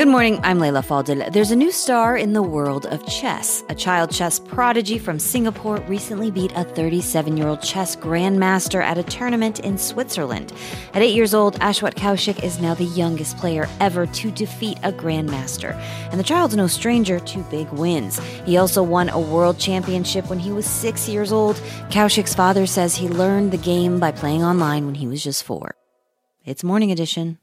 Good morning, I'm Leila Fadel. There's a new star in the world of chess. A child chess prodigy from Singapore recently beat a 37 year old chess grandmaster at a tournament in Switzerland. At eight years old, Ashwat Kaushik is now the youngest player ever to defeat a grandmaster. And the child's no stranger to big wins. He also won a world championship when he was six years old. Kaushik's father says he learned the game by playing online when he was just four. It's Morning Edition.